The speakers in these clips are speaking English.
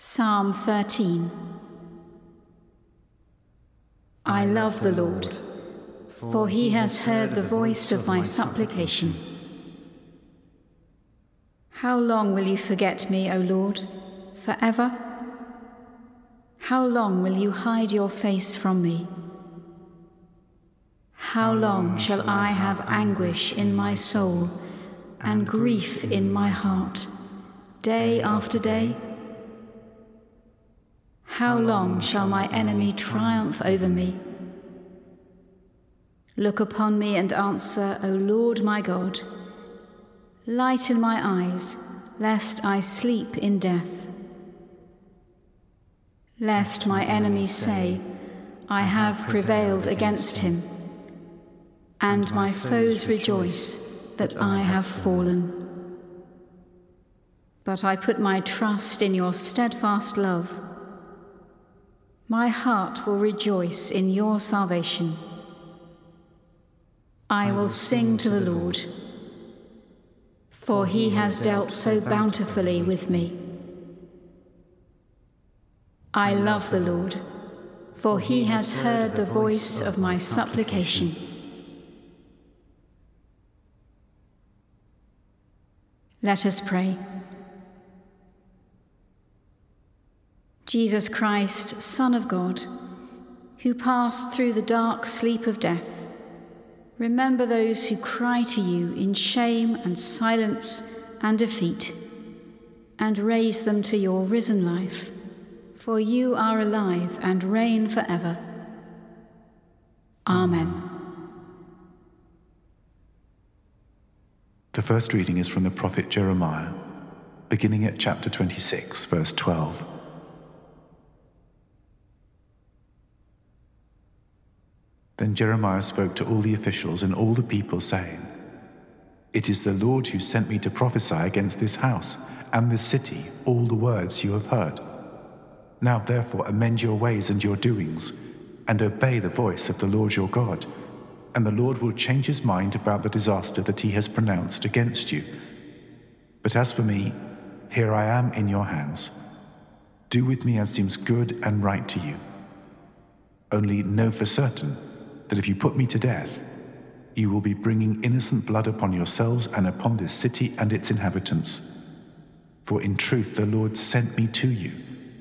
Psalm 13 I love the Lord, for he has heard the voice of my supplication. How long will you forget me, O Lord? Forever? How long will you hide your face from me? How long shall I have anguish in my soul and grief in my heart, day after day? How long shall my enemy triumph over me? Look upon me and answer, O Lord my God. Lighten my eyes, lest I sleep in death. Lest my enemies say, I have prevailed against him, and my foes rejoice that I have fallen. But I put my trust in your steadfast love. My heart will rejoice in your salvation. I will sing to the Lord, for he has dealt so bountifully with me. I love the Lord, for he has heard the voice of my supplication. Let us pray. Jesus Christ, Son of God, who passed through the dark sleep of death, remember those who cry to you in shame and silence and defeat, and raise them to your risen life, for you are alive and reign forever. Amen. The first reading is from the prophet Jeremiah, beginning at chapter 26, verse 12. Then Jeremiah spoke to all the officials and all the people, saying, It is the Lord who sent me to prophesy against this house and this city all the words you have heard. Now, therefore, amend your ways and your doings, and obey the voice of the Lord your God, and the Lord will change his mind about the disaster that he has pronounced against you. But as for me, here I am in your hands. Do with me as seems good and right to you. Only know for certain that if you put me to death, you will be bringing innocent blood upon yourselves and upon this city and its inhabitants. For in truth, the Lord sent me to you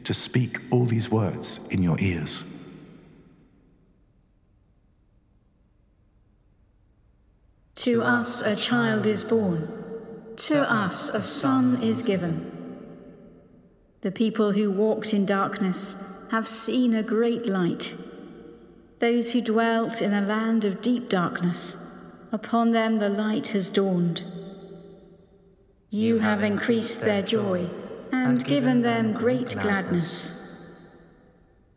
to speak all these words in your ears. To us a child is born, to us a son is given. The people who walked in darkness have seen a great light. Those who dwelt in a land of deep darkness, upon them the light has dawned. You have increased their joy and given them great gladness.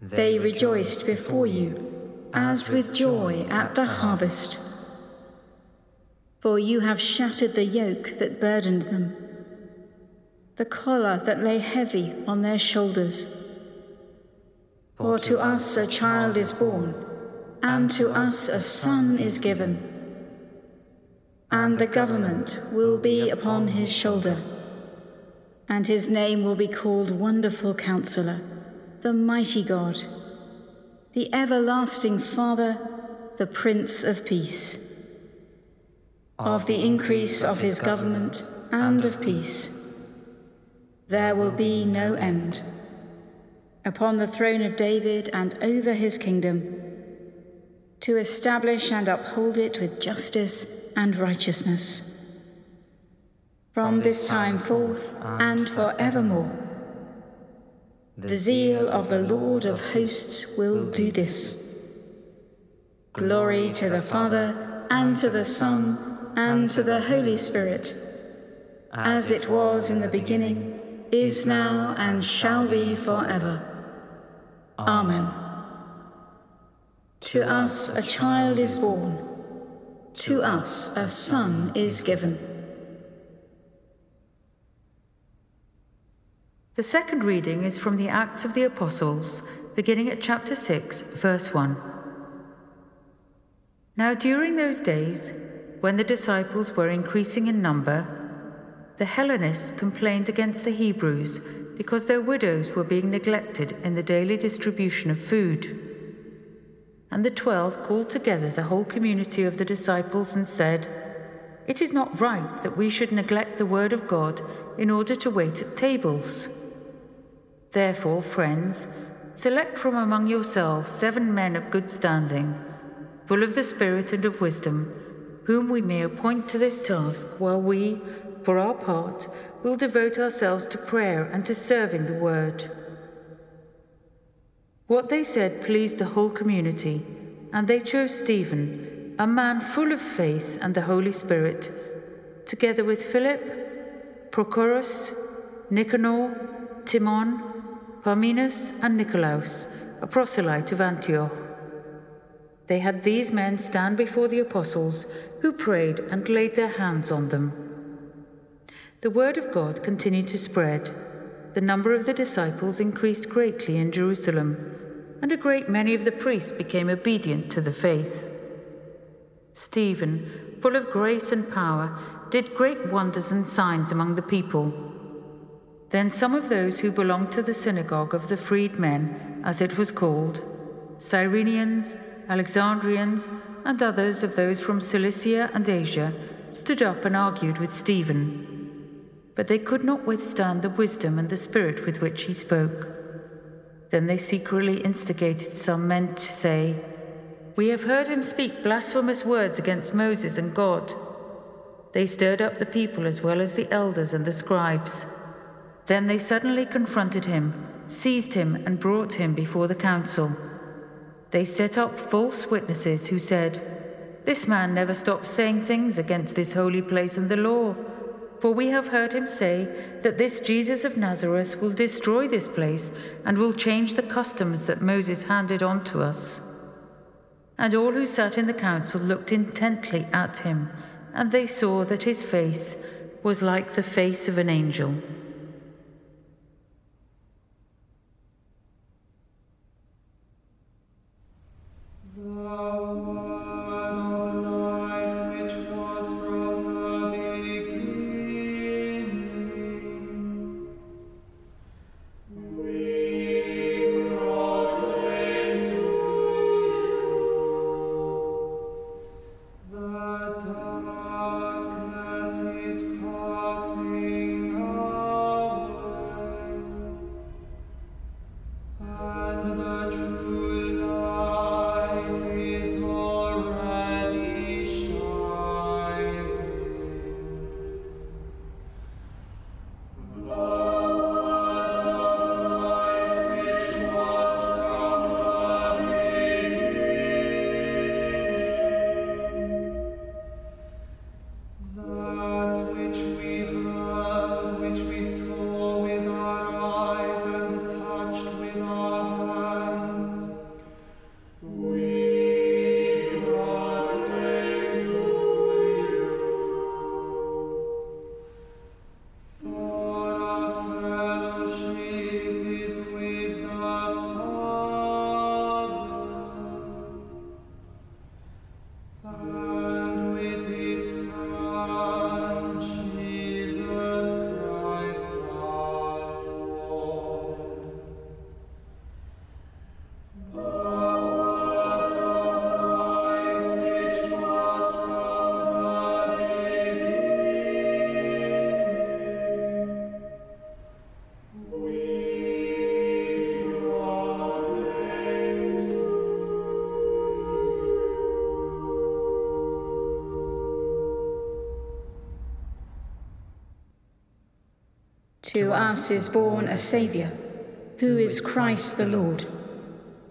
They rejoiced before you as with joy at the harvest. For you have shattered the yoke that burdened them, the collar that lay heavy on their shoulders. For to us a child is born and to us a son is given. And the government will be upon his shoulder, and his name will be called Wonderful Counselor, the Mighty God, the Everlasting Father, the Prince of Peace. Of the increase of his government and of peace, there will be no end. Upon the throne of David and over his kingdom, to establish and uphold it with justice and righteousness. From this time forth and forevermore, the zeal of the Lord of hosts will do this. Glory to the Father, and to the Son, and to the Holy Spirit, as it was in the beginning, is now, and shall be forever. Amen. To us a child is born, to us a son is given. The second reading is from the Acts of the Apostles, beginning at chapter 6, verse 1. Now, during those days, when the disciples were increasing in number, the Hellenists complained against the Hebrews because their widows were being neglected in the daily distribution of food. And the twelve called together the whole community of the disciples and said, It is not right that we should neglect the word of God in order to wait at tables. Therefore, friends, select from among yourselves seven men of good standing, full of the Spirit and of wisdom, whom we may appoint to this task, while we, for our part, will devote ourselves to prayer and to serving the word. What they said pleased the whole community, and they chose Stephen, a man full of faith and the Holy Spirit, together with Philip, Prochorus, Nicanor, Timon, Parmenas, and Nicolaus, a proselyte of Antioch. They had these men stand before the apostles, who prayed and laid their hands on them. The word of God continued to spread. The number of the disciples increased greatly in Jerusalem, and a great many of the priests became obedient to the faith. Stephen, full of grace and power, did great wonders and signs among the people. Then some of those who belonged to the synagogue of the freedmen, as it was called, Cyrenians, Alexandrians, and others of those from Cilicia and Asia, stood up and argued with Stephen but they could not withstand the wisdom and the spirit with which he spoke. Then they secretly instigated some men to say, We have heard him speak blasphemous words against Moses and God. They stirred up the people as well as the elders and the scribes. Then they suddenly confronted him, seized him, and brought him before the council. They set up false witnesses who said, This man never stops saying things against this holy place and the law. For we have heard him say that this Jesus of Nazareth will destroy this place and will change the customs that Moses handed on to us. And all who sat in the council looked intently at him, and they saw that his face was like the face of an angel. Bye. To us is born a Saviour, who is Christ the Lord.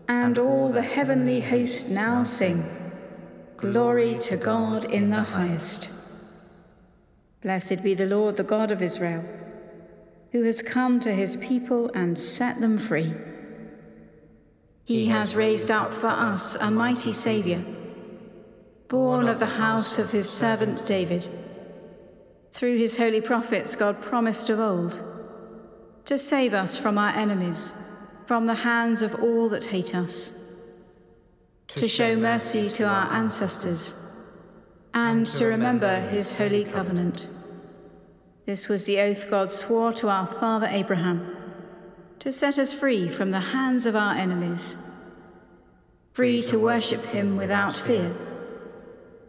And all the heavenly host now sing, Glory to God in the highest. Blessed be the Lord, the God of Israel. who has come to his people and set them free. He has raised up for us a mighty Saviour, born of the house of his servant David. Through his holy prophets, God promised of old to save us from our enemies, from the hands of all that hate us, to show mercy to our ancestors, and to remember his holy covenant. this was the oath God swore to our father Abraham to set us free from the hands of our enemies, free to worship him without fear,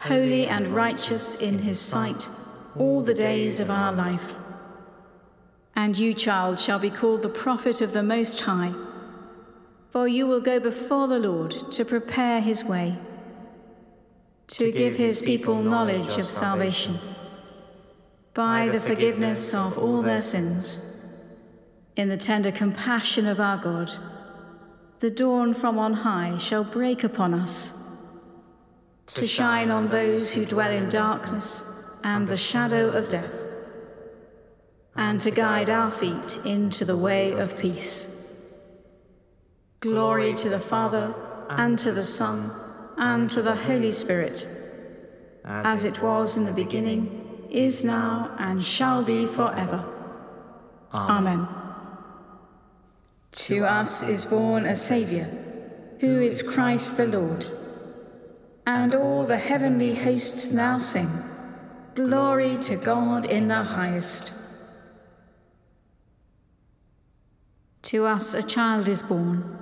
holy and righteous in his sight all the days of our life. And you, child, shall be called the prophet of the Most High, for you will go before the Lord to prepare his way, to give his people knowledge of salvation. by the forgiveness of all their sins. In the tender compassion of our God, the dawn from on high shall break upon us, to shine on those who dwell in darkness and the shadow of death, and to guide our feet into the way of peace. Glory to the Father, and to the Son, and to the Holy Spirit, as it was in the beginning is now, and shall be forever. Amen. To us is born a Saviour, who is Christ the Lord. And all the heavenly hosts now sing, Glory to God in the highest. To us a child is born,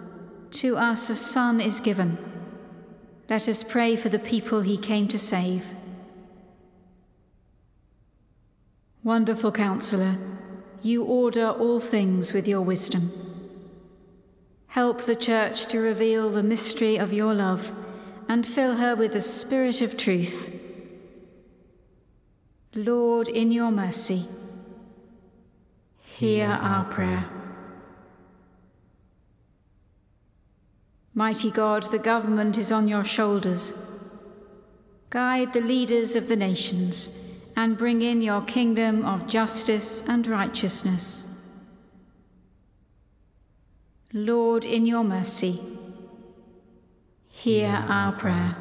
to us a son is given. Let us pray for the people he came to save. Wonderful counselor, you order all things with your wisdom. Help the Church to reveal the mystery of your love and fill her with the spirit of truth. Lord, in your mercy, hear our prayer. Mighty God, the government is on your shoulders. Guide the leaders of the nations and bring in your kingdom of justice and righteousness. Lord, in your mercy, hear our prayer.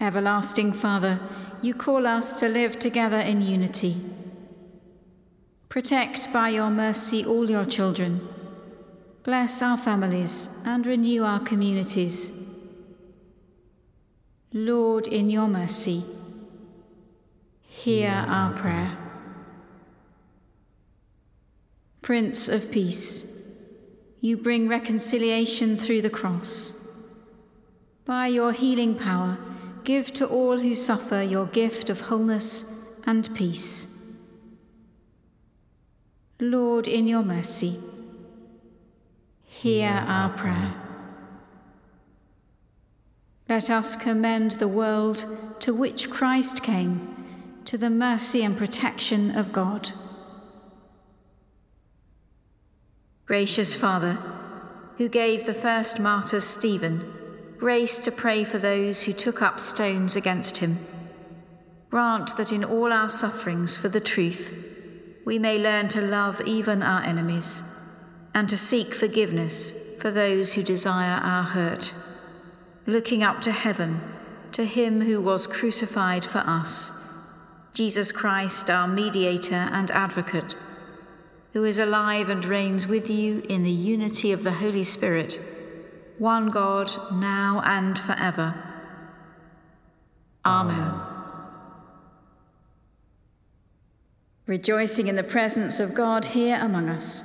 Everlasting Father, you call us to live together in unity. Protect by your mercy all your children. Bless our families and renew our communities. Lord, in your mercy, hear our prayer. Prince of Peace, you bring reconciliation through the cross. By your healing power, give to all who suffer your gift of wholeness and peace. Lord, in your mercy, hear our prayer. Let us commend the world to which Christ came to the mercy and protection of God. Gracious Father, who gave the first martyr Stephen grace to pray for those who took up stones against him, grant that in all our sufferings for the truth we may learn to love even our enemies and to seek forgiveness for those who desire our hurt looking up to heaven, to him who was crucified for us, Jesus Christ, our mediator and advocate, who is alive and reigns with you in the unity of the Holy Spirit, one God, now and forever. Amen. Amen. Rejoicing in the presence of God here among us,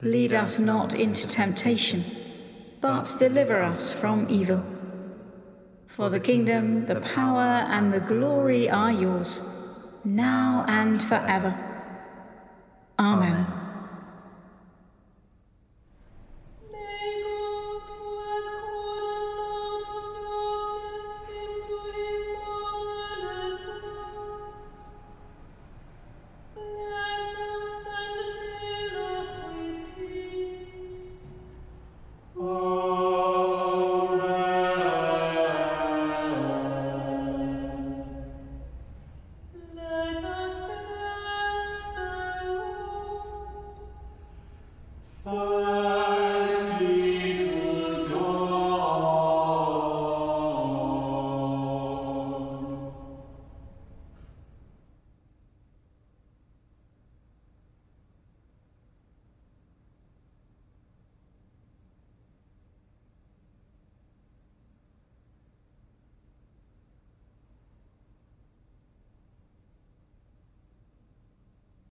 Lead us not into temptation, but deliver us from evil. For the kingdom, the power, and the glory are yours, now and forever. Amen. Amen.